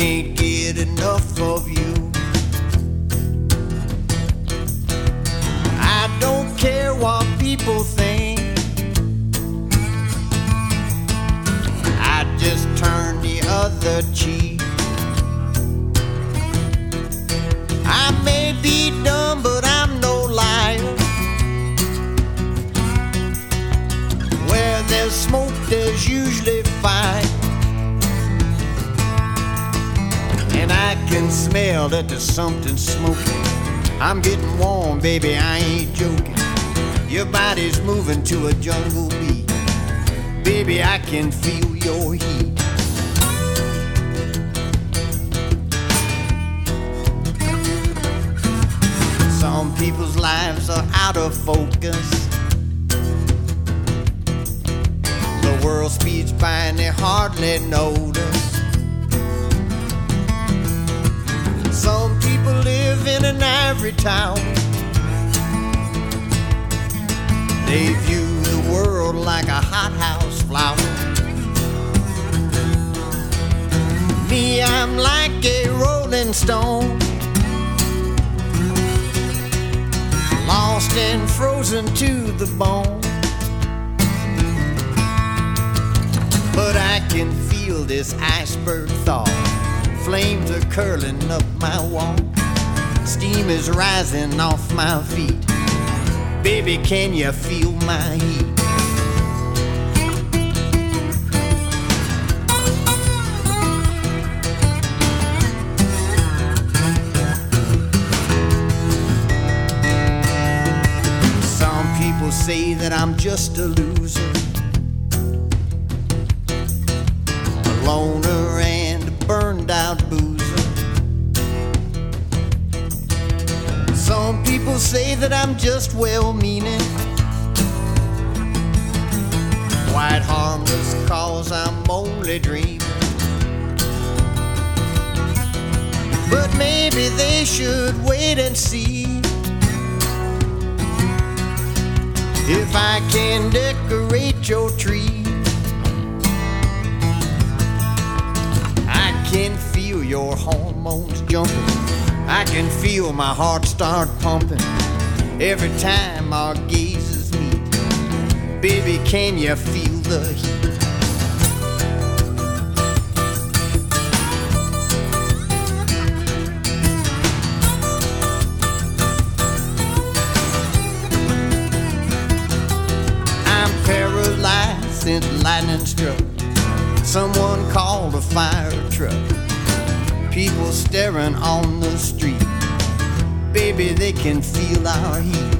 Can't get enough of you. I don't care what people think. I just turn the other cheek. I may be dumb, but I'm no liar. Where there's smoke, there's usually fire. And I can smell that there's something smoking. I'm getting warm, baby, I ain't joking. Your body's moving to a jungle beat. Baby, I can feel your heat. Some people's lives are out of focus. The world speeds by and they hardly notice. In an ivory tower. They view the world like a hothouse flower. Me, I'm like a rolling stone. Lost and frozen to the bone. But I can feel this iceberg thaw. Flames are curling up my wall. Steam is rising off my feet. Baby, can you feel my heat? Some people say that I'm just a loser. a loner people say that I'm just well meaning, quite harmless cause I'm only dreaming. But maybe they should wait and see if I can decorate your tree. I can feel your hormones jumping. I can feel my heart start pumping every time our gazes meet. Baby, can you feel the heat? I'm paralyzed since lightning struck. Someone called a fire truck. People staring on the street. Baby, they can feel our heat.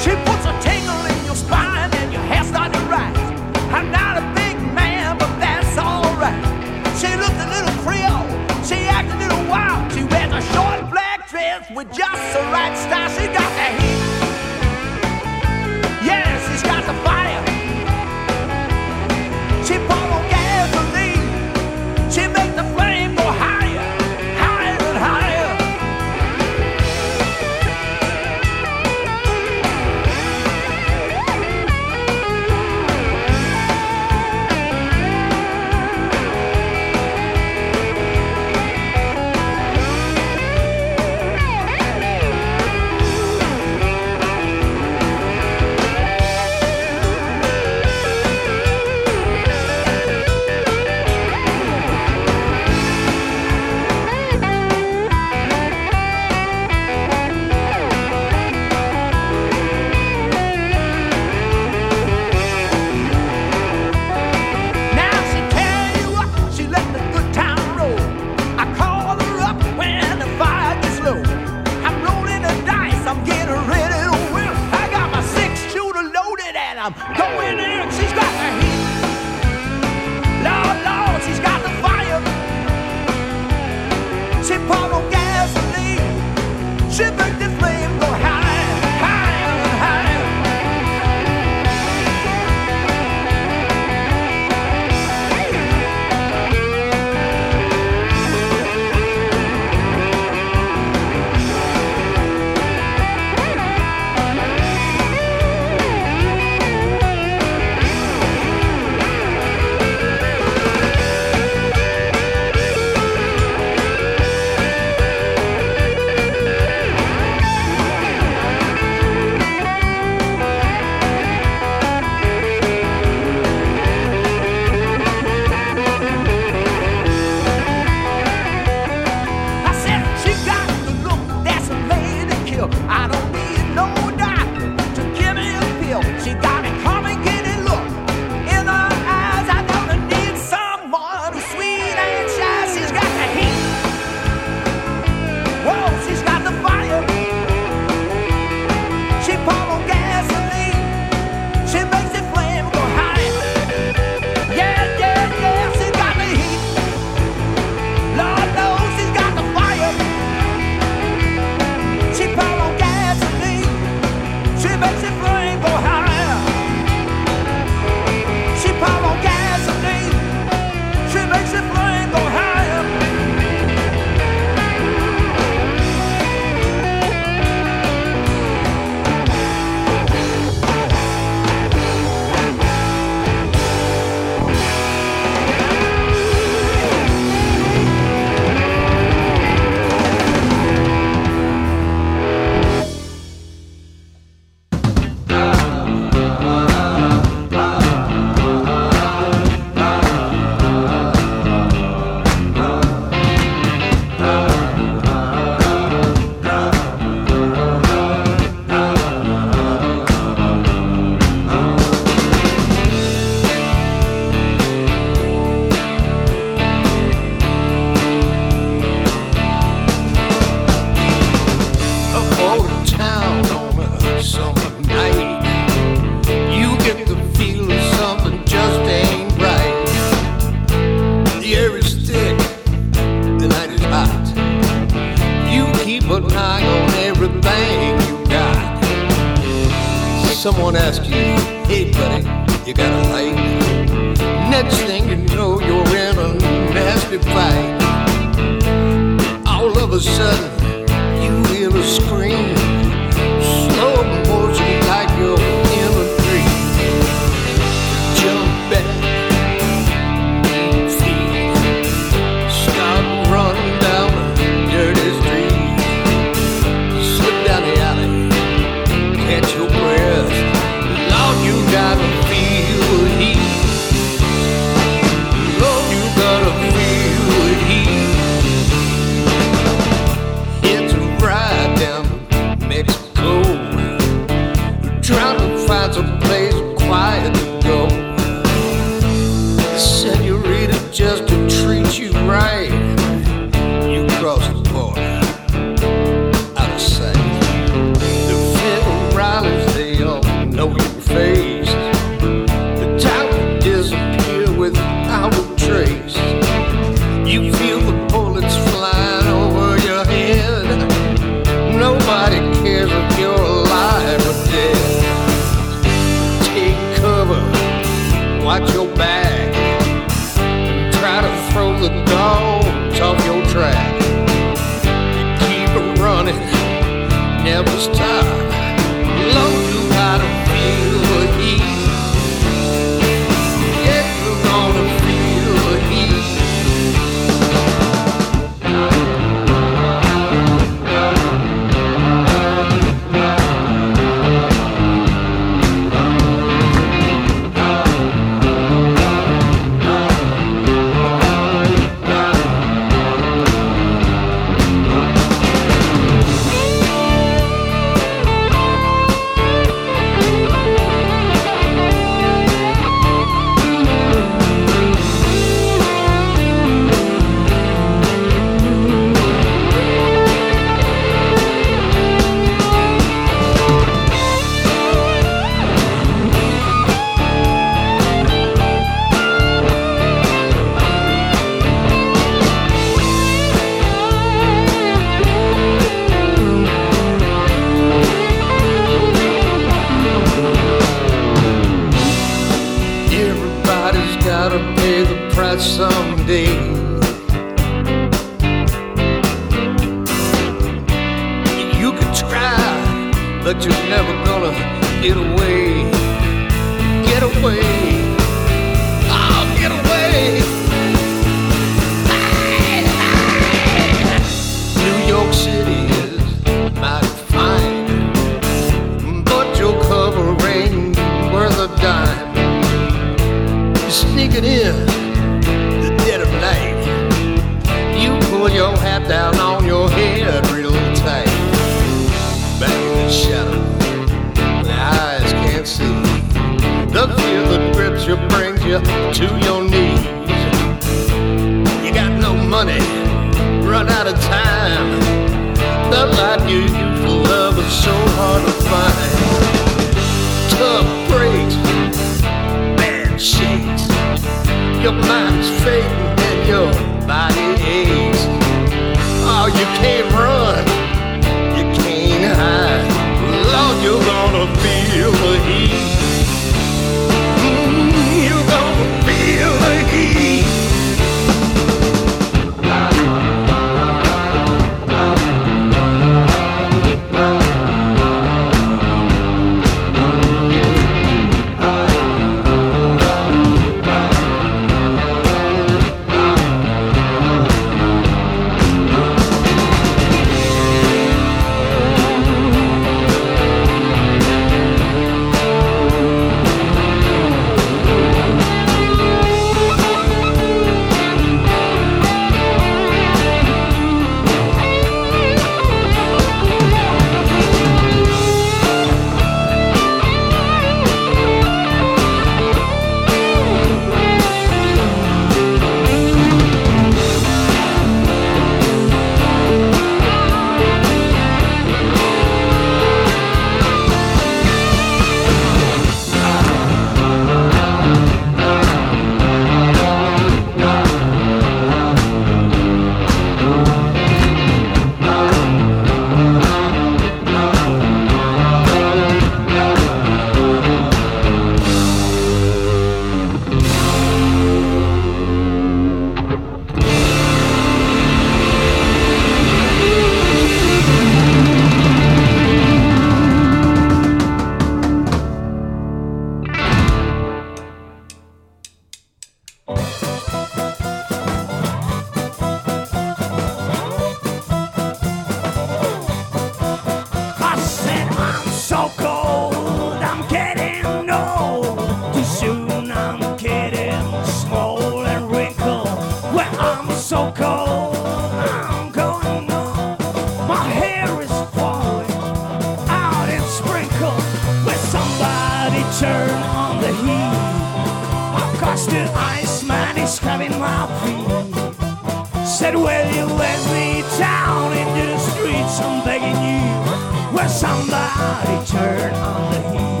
Will you let me down into the streets? I'm begging you. Will somebody turn on the heat?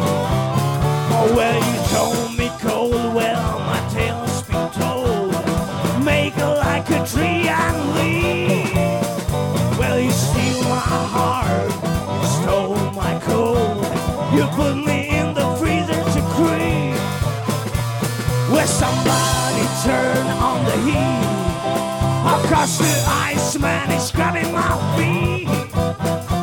Oh, well, Across the iceman is grabbing my feet.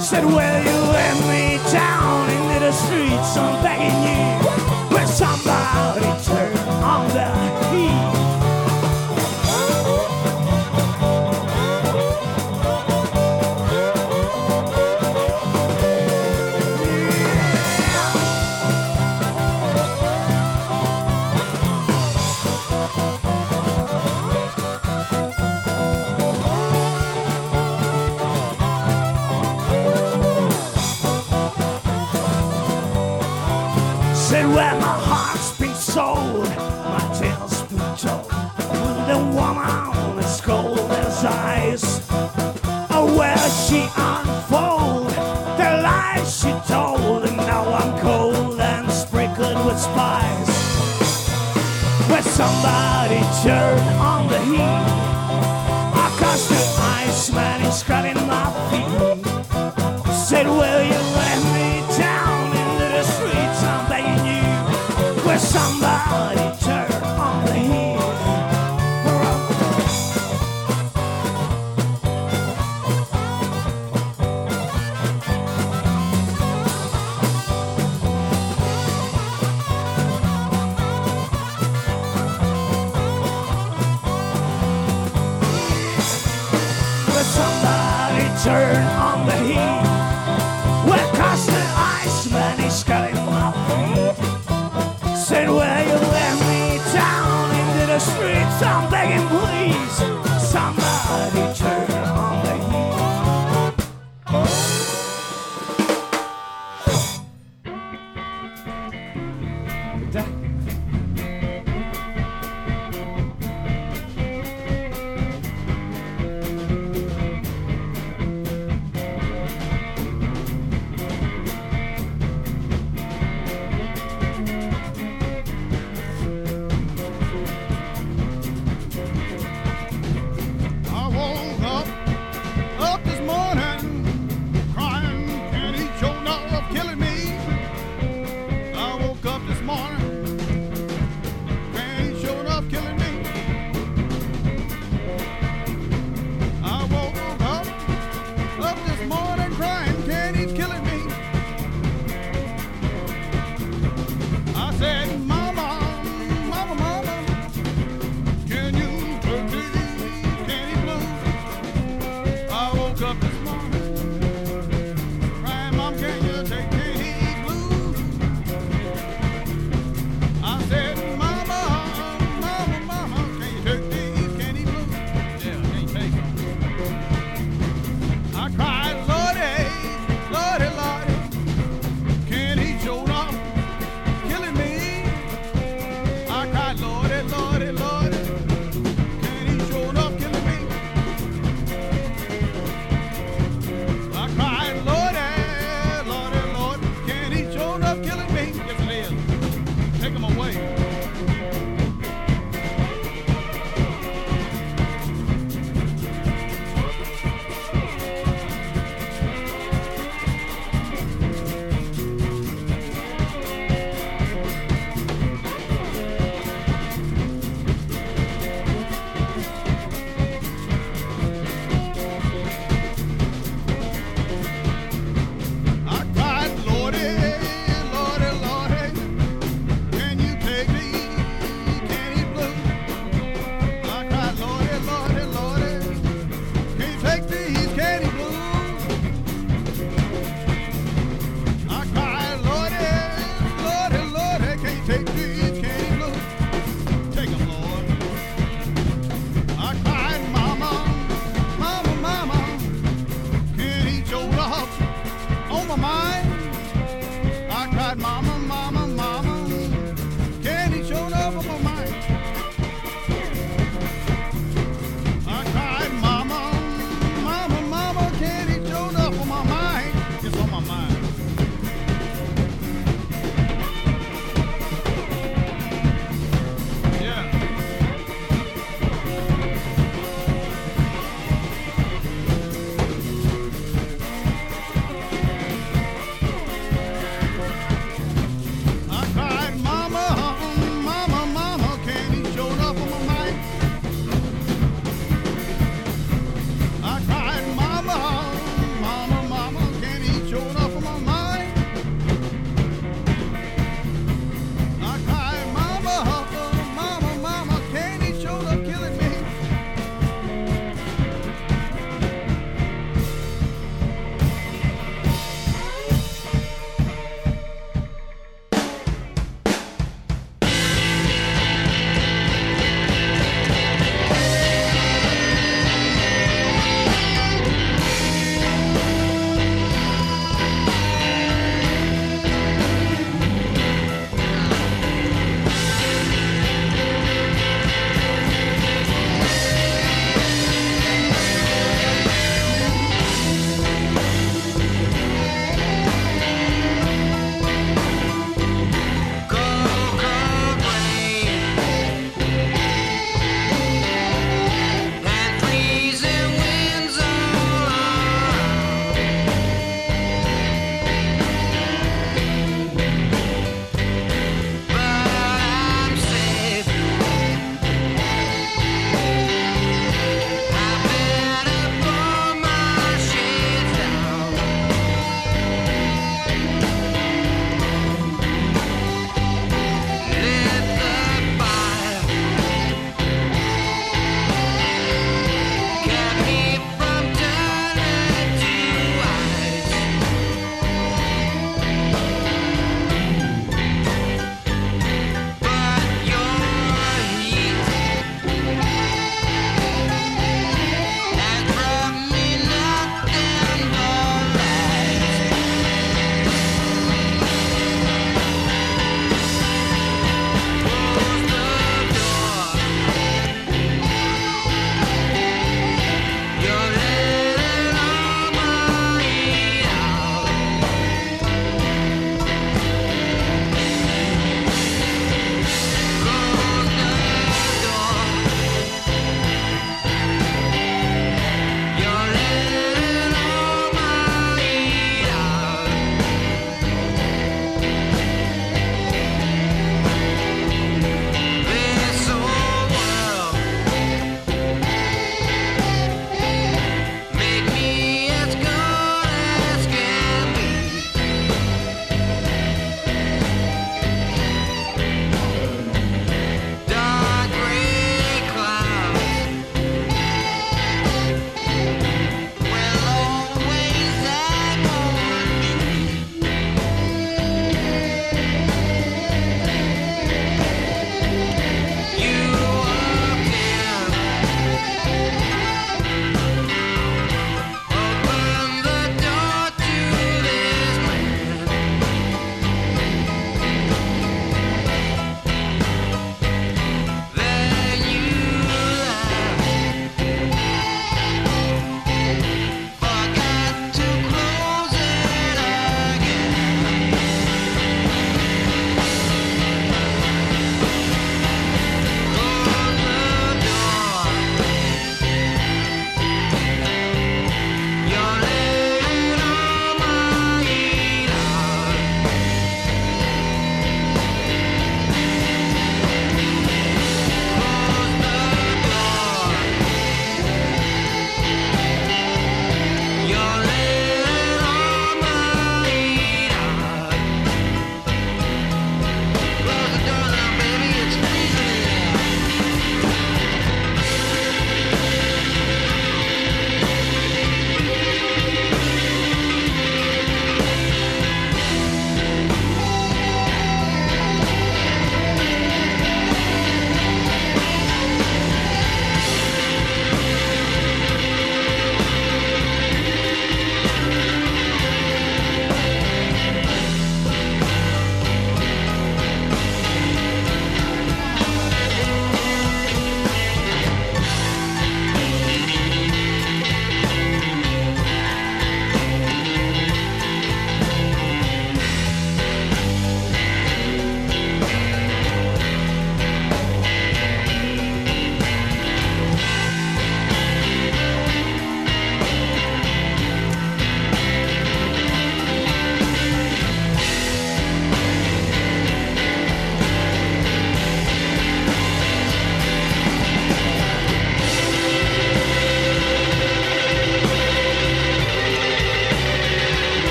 Said, Will you let me down into the streets? I'm begging you. Will somebody turn on the heat? Oh, where she unfold the lies she told, and now I'm cold and sprinkled with spice. Where somebody turned on the heat, across the iceman is grabbing my feet. Said, Will you let me down into the streets? Begging you. Will somebody somebody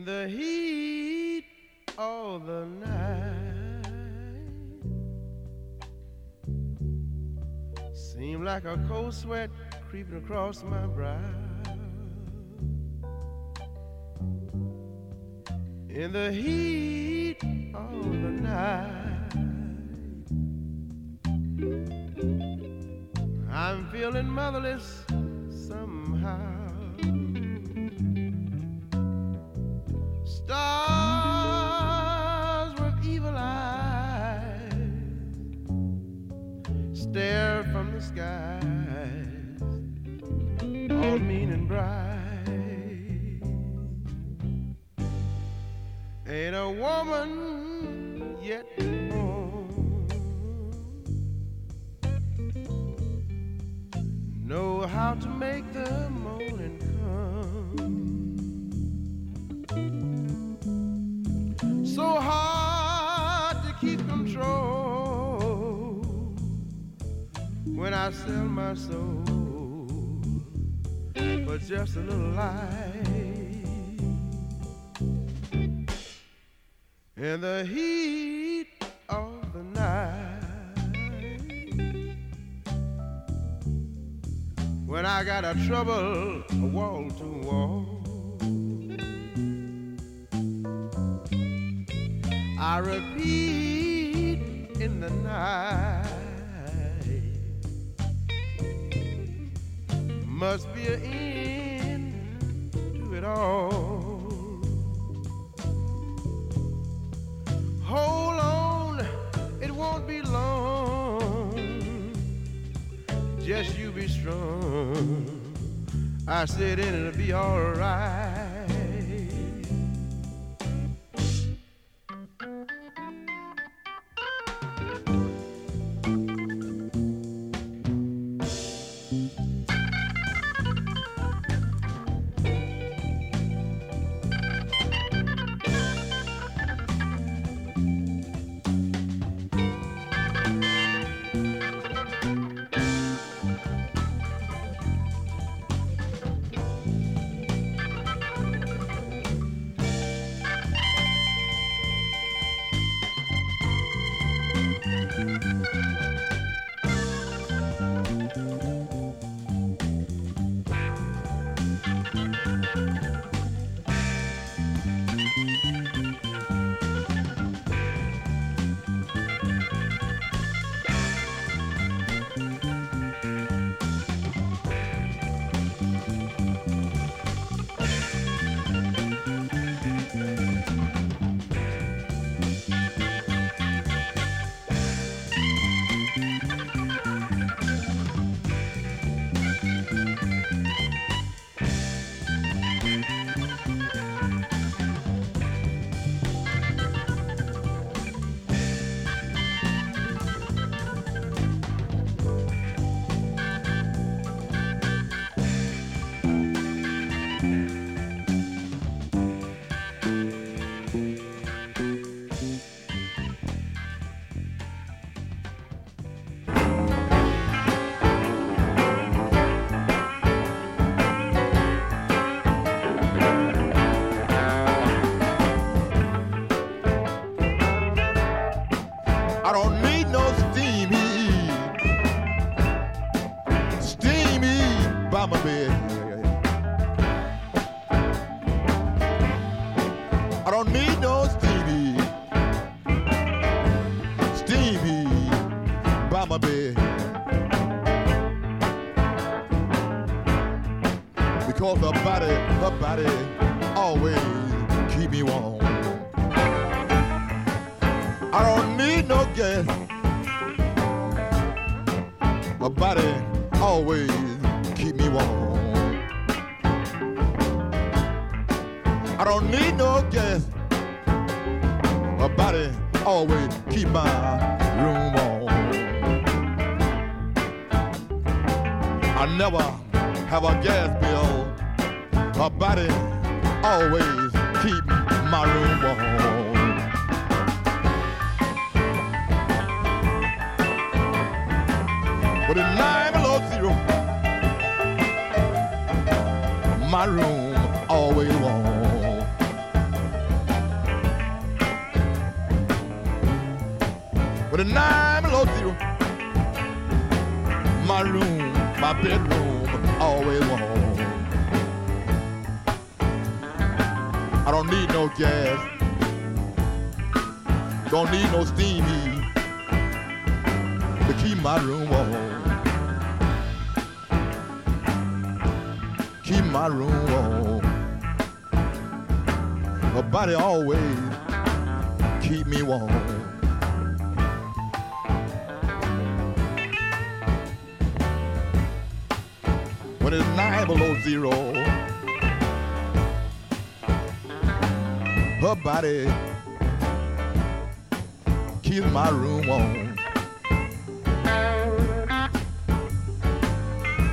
in the heat of the night. Seemed like a cold sweat creeping across my brow. In the heat of the night, I'm feeling motherless woman yet born know how to make the morning come. So hard to keep control when I sell my soul for just a little light. In the heat of the night, when I got a trouble wall to wall, I repeat in the night. Must be an end to it all. Just you be strong. I said it'll be alright. I body, keep my room warm. But at nine below zero, my room always warm. But at nine below zero, my room, my bedroom always warm. Don't need no gas. Don't need no steam heat to keep my room warm. Keep my room warm. My body always keep me warm. When it's nine below zero, her body keeps my room warm.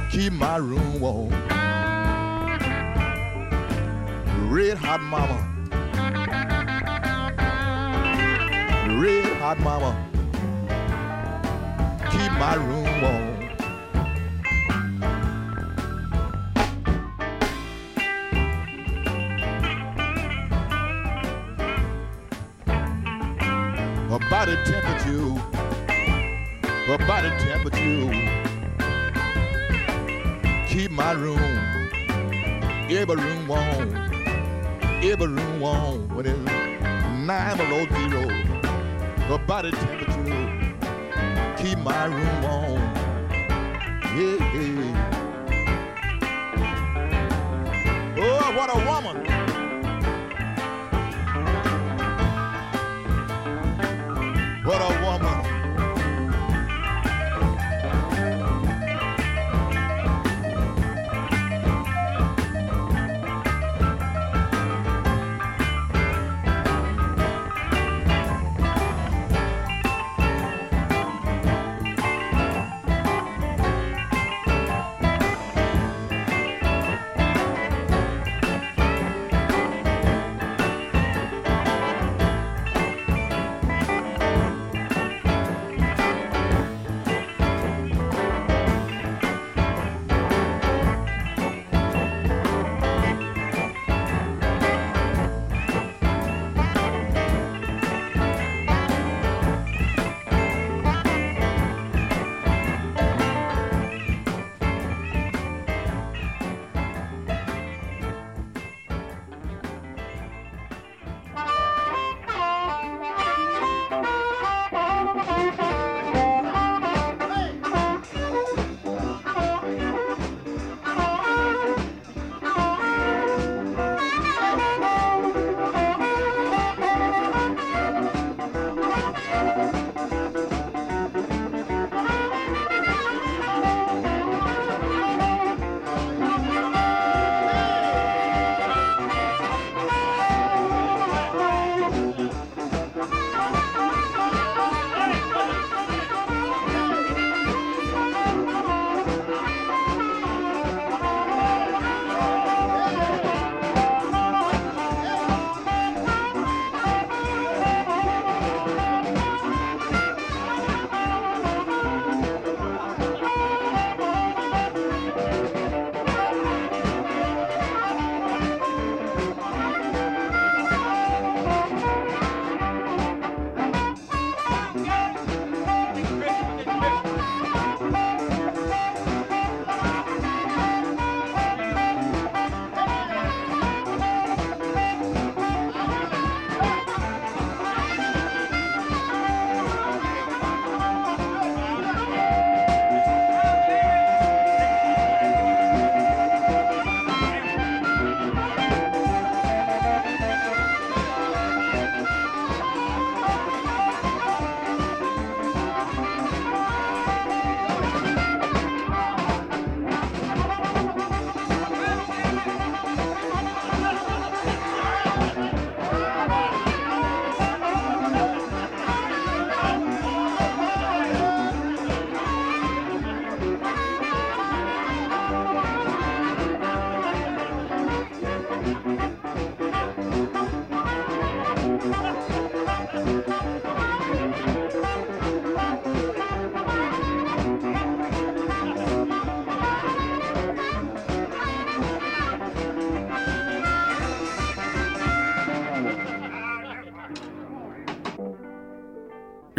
Keep my room warm. Red hot mama. Red hot mama. Keep my room warm. Warm. When it's nine below zero, her body temperature. Keep my room warm, yeah, yeah. Oh, what a woman! What a woman.